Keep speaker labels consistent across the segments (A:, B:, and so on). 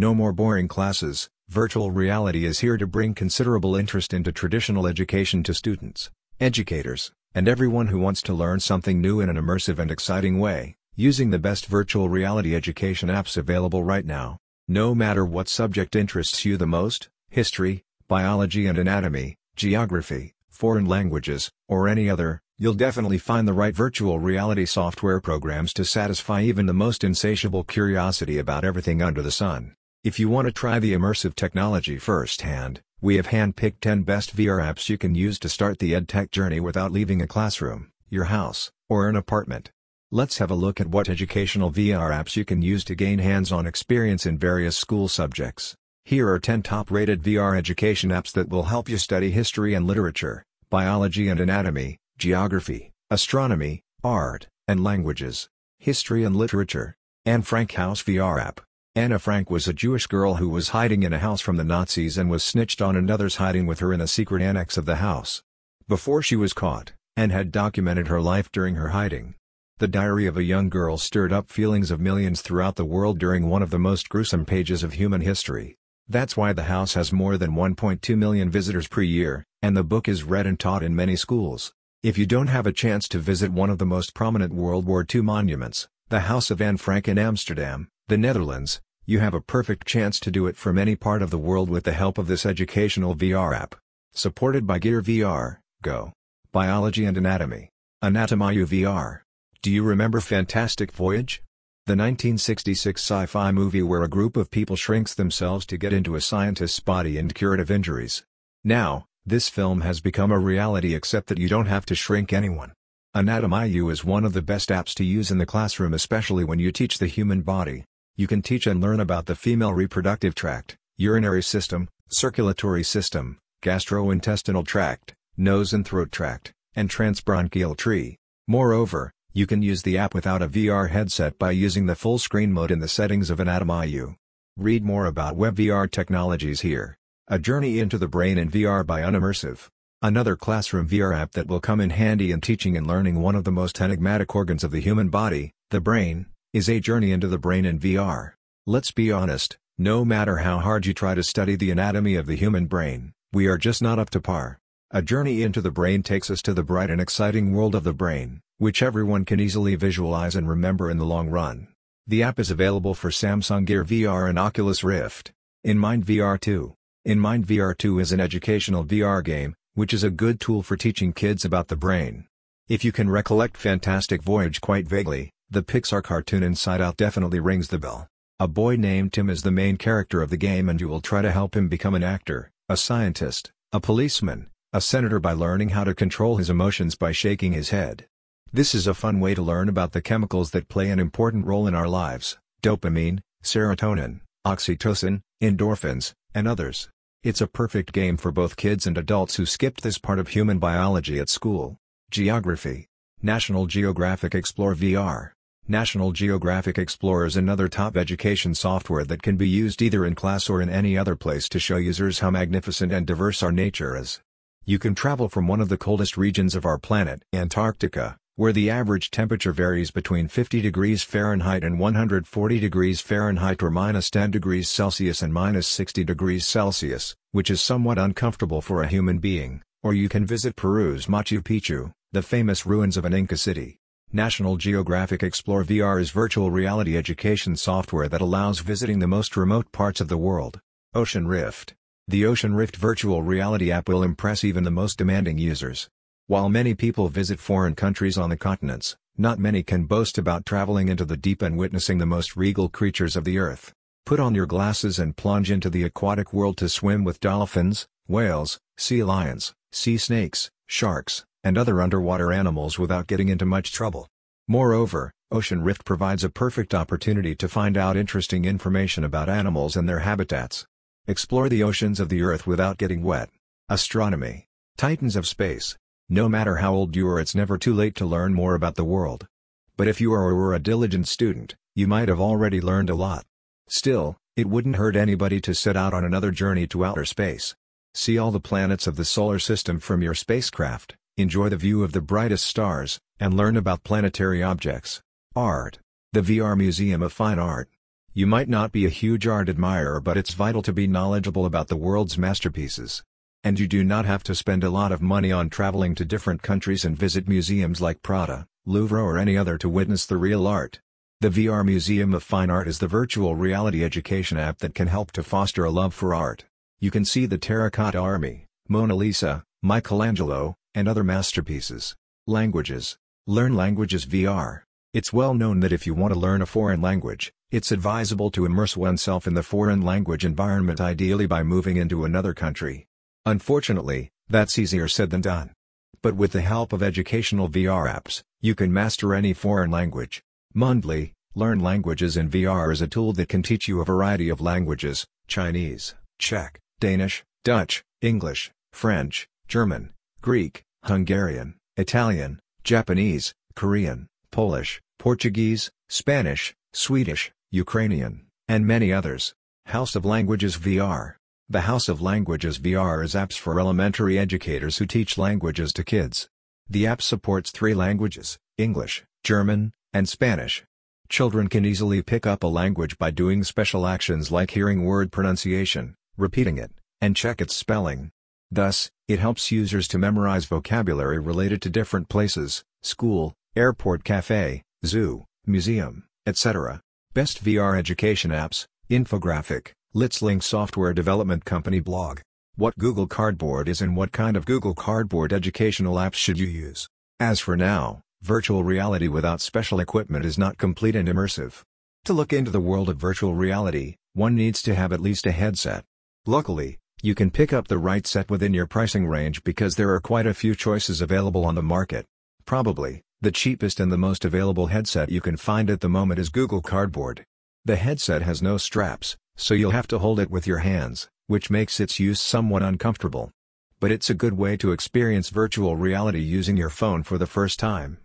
A: No more boring classes, virtual reality is here to bring considerable interest into traditional education to students, educators, and everyone who wants to learn something new in an immersive and exciting way, using the best virtual reality education apps available right now. No matter what subject interests you the most, history, biology and anatomy, geography, foreign languages, or any other, you'll definitely find the right virtual reality software programs to satisfy even the most insatiable curiosity about everything under the sun. If you want to try the immersive technology firsthand, we have handpicked 10 best VR apps you can use to start the EdTech journey without leaving a classroom, your house, or an apartment. Let's have a look at what educational VR apps you can use to gain hands-on experience in various school subjects. Here are 10 top-rated VR education apps that will help you study history and literature, biology and anatomy, geography, astronomy, art, and languages, history and literature. Anne Frank House VR app. Anna Frank was a Jewish girl who was hiding in a house from the Nazis and was snitched on and others hiding with her in a secret annex of the house. Before she was caught, Anne had documented her life during her hiding. The diary of a young girl stirred up feelings of millions throughout the world during one of the most gruesome pages of human history. That's why the house has more than 1.2 million visitors per year, and the book is read and taught in many schools. If you don't have a chance to visit one of the most prominent World War II monuments, the House of Anne Frank in Amsterdam, the Netherlands, you have a perfect chance to do it from any part of the world with the help of this educational VR app. Supported by Gear VR, Go. Biology and Anatomy. Anatomyou VR. Do you remember Fantastic Voyage? The 1966 sci-fi movie where a group of people shrinks themselves to get into a scientist's body and curative injuries. Now, this film has become a reality except that you don't have to shrink anyone. Anatomyou is one of the best apps to use in the classroom especially when you teach the human body. You can teach and learn about the female reproductive tract, urinary system, circulatory system, gastrointestinal tract, nose and throat tract, and tracheobronchial tree. Moreover, you can use the app without a VR headset by using the full screen mode in the settings of Anatomyou. Read more about WebVR technologies here. A Journey into the Brain in VR by Unimersiv. Another classroom VR app that will come in handy in teaching and learning one of the most enigmatic organs of the human body, the brain, is A Journey into the Brain in VR. Let's be honest, no matter how hard you try to study the anatomy of the human brain, we are just not up to par. A Journey into the Brain takes us to the bright and exciting world of the brain, which everyone can easily visualize and remember in the long run. The app is available for Samsung Gear VR and Oculus Rift. In Mind VR 2. In Mind VR 2 is an educational VR game, which is a good tool for teaching kids about the brain. If you can recollect Fantastic Voyage quite vaguely, the Pixar cartoon Inside Out definitely rings the bell. A boy named Tim is the main character of the game and you will try to help him become an actor, a scientist, a policeman, a senator by learning how to control his emotions by shaking his head. This is a fun way to learn about the chemicals that play an important role in our lives, dopamine, serotonin, oxytocin, endorphins, and others. It's a perfect game for both kids and adults who skipped this part of human biology at school. Geography. National Geographic Explore VR. National Geographic Explorer is another top education software that can be used either in class or in any other place to show users how magnificent and diverse our nature is. You can travel from one of the coldest regions of our planet, Antarctica, where the average temperature varies between 50 degrees Fahrenheit and 140 degrees Fahrenheit or minus 10 degrees Celsius and minus 60 degrees Celsius, which is somewhat uncomfortable for a human being, or you can visit Peru's Machu Picchu, the famous ruins of an Inca city. National Geographic Explore VR is virtual reality education software that allows visiting the most remote parts of the world. Ocean Rift. The Ocean Rift virtual reality app will impress even the most demanding users. While many people visit foreign countries on the continents, not many can boast about traveling into the deep and witnessing the most regal creatures of the earth. Put on your glasses and plunge into the aquatic world to swim with dolphins, whales, sea lions, sea snakes, sharks, and other underwater animals without getting into much trouble. Moreover, Ocean Rift provides a perfect opportunity to find out interesting information about animals and their habitats. Explore the oceans of the Earth without getting wet. Astronomy. Titans of Space. No matter how old you are it's never too late to learn more about the world. But if you are or were a diligent student, you might have already learned a lot. Still, it wouldn't hurt anybody to set out on another journey to outer space. See all the planets of the solar system from your spacecraft enjoy the view of the brightest stars, and learn about planetary objects. Art. The VR Museum of Fine Art. You might not be a huge art admirer but it's vital to be knowledgeable about the world's masterpieces. And you do not have to spend a lot of money on traveling to different countries and visit museums like Prado, Louvre or any other to witness the real art. The VR Museum of Fine Art is the virtual reality education app that can help to foster a love for art. You can see the Terracotta Army, Mona Lisa, Michelangelo, and other masterpieces. Languages. Learn Languages VR. It's well known that if you want to learn a foreign language, it's advisable to immerse oneself in the foreign language environment ideally by moving into another country. Unfortunately, that's easier said than done. But with the help of educational VR apps, you can master any foreign language. Mondly, Learn Languages in VR is a tool that can teach you a variety of languages, Chinese, Czech, Danish, Dutch, English, French, German, Greek, Hungarian, Italian, Japanese, Korean, Polish, Portuguese, Spanish, Swedish, Ukrainian, and many others. House of Languages VR The House of Languages VR is apps for elementary educators who teach languages to kids. The app supports three languages, English, German, and Spanish. Children can easily pick up a language by doing special actions like hearing word pronunciation, repeating it, and check its spelling. Thus, it helps users to memorize vocabulary related to different places, school, airport cafe, zoo, museum, etc. Best VR education apps, infographic, LitsLink software development company blog. What Google Cardboard is and what kind of Google Cardboard educational apps should you use. As for now, Virtual reality without special equipment is not complete and immersive. To look into the world of virtual reality, one needs to have at least a headset. Luckily, you can pick up the right set within your pricing range because there are quite a few choices available on the market. Probably, the cheapest and the most available headset you can find at the moment is Google Cardboard. The headset has no straps, so you'll have to hold it with your hands, which makes its use somewhat uncomfortable. But it's a good way to experience virtual reality using your phone for the first time.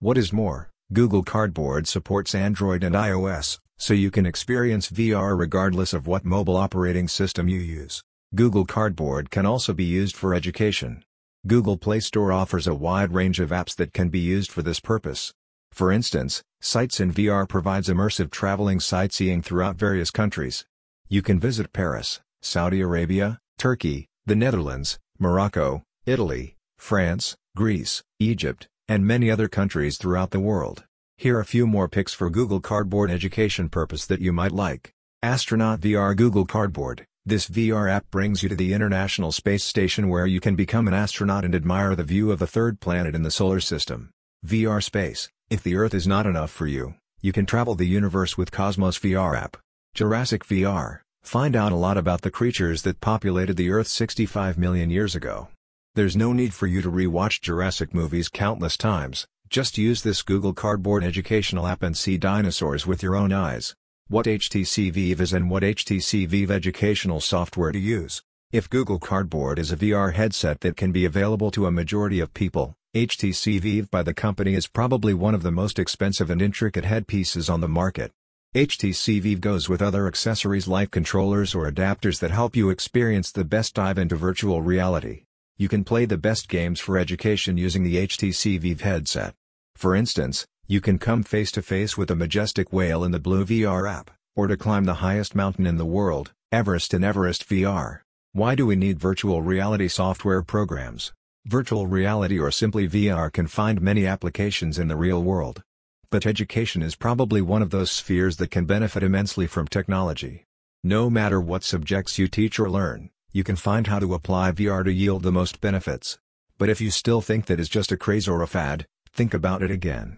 A: What is more, Google Cardboard supports Android and iOS, so you can experience VR regardless of what mobile operating system you use. Google Cardboard can also be used for education. Google Play Store offers a wide range of apps that can be used for this purpose. For instance, Sites in VR provides immersive traveling sightseeing throughout various countries. You can visit Paris, Saudi Arabia, Turkey, the Netherlands, Morocco, Italy, France, Greece, Egypt, and many other countries throughout the world. Here are a few more picks for Google Cardboard education purpose that you might like. Astronaut VR Google Cardboard This VR app brings you to the International Space Station where you can become an astronaut and admire the view of the third planet in the solar system. VR Space If the Earth is not enough for you, you can travel the universe with Cosmos VR app. Jurassic VR Find out a lot about the creatures that populated the Earth 65 million years ago. There's no need for you to re-watch Jurassic movies countless times, just use this Google Cardboard educational app and see dinosaurs with your own eyes. What HTC Vive is and what HTC Vive educational software to use. If Google Cardboard is a VR headset that can be available to a majority of people, HTC Vive by the company is probably one of the most expensive and intricate headpieces on the market. HTC Vive goes with other accessories like controllers or adapters that help you experience the best dive into virtual reality. You can play the best games for education using the HTC Vive headset. For instance, you can come face to face with a majestic whale in the Blue VR app, or to climb the highest mountain in the world, Everest in Everest VR. Why do we need virtual reality software programs? Virtual reality or simply VR can find many applications in the real world. But education is probably one of those spheres that can benefit immensely from technology. No matter what subjects you teach or learn, you can find how to apply VR to yield the most benefits. But if you still think that is just a craze or a fad, think about it again.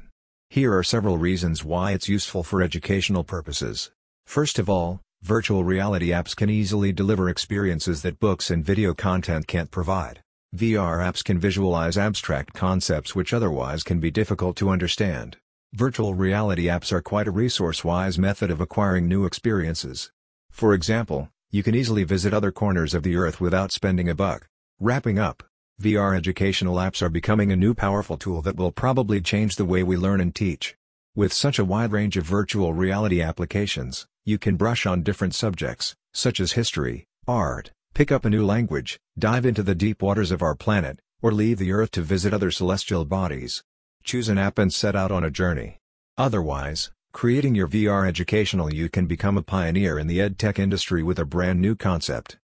A: Here are several reasons why it's useful for educational purposes. First of all, virtual reality apps can easily deliver experiences that books and video content can't provide. VR apps can visualize abstract concepts which otherwise can be difficult to understand. Virtual reality apps are quite a resource-wise method of acquiring new experiences. For example, you can easily visit other corners of the earth without spending a buck. Wrapping up, VR educational apps are becoming a new powerful tool that will probably change the way we learn and teach. With such a wide range of virtual reality applications, you can brush on different subjects, such as history, art, pick up a new language, dive into the deep waters of our planet, or leave the Earth to visit other celestial bodies. Choose an app and set out on a journey. Otherwise, Creating your VR educational you can become a pioneer in the edtech industry with a brand new concept.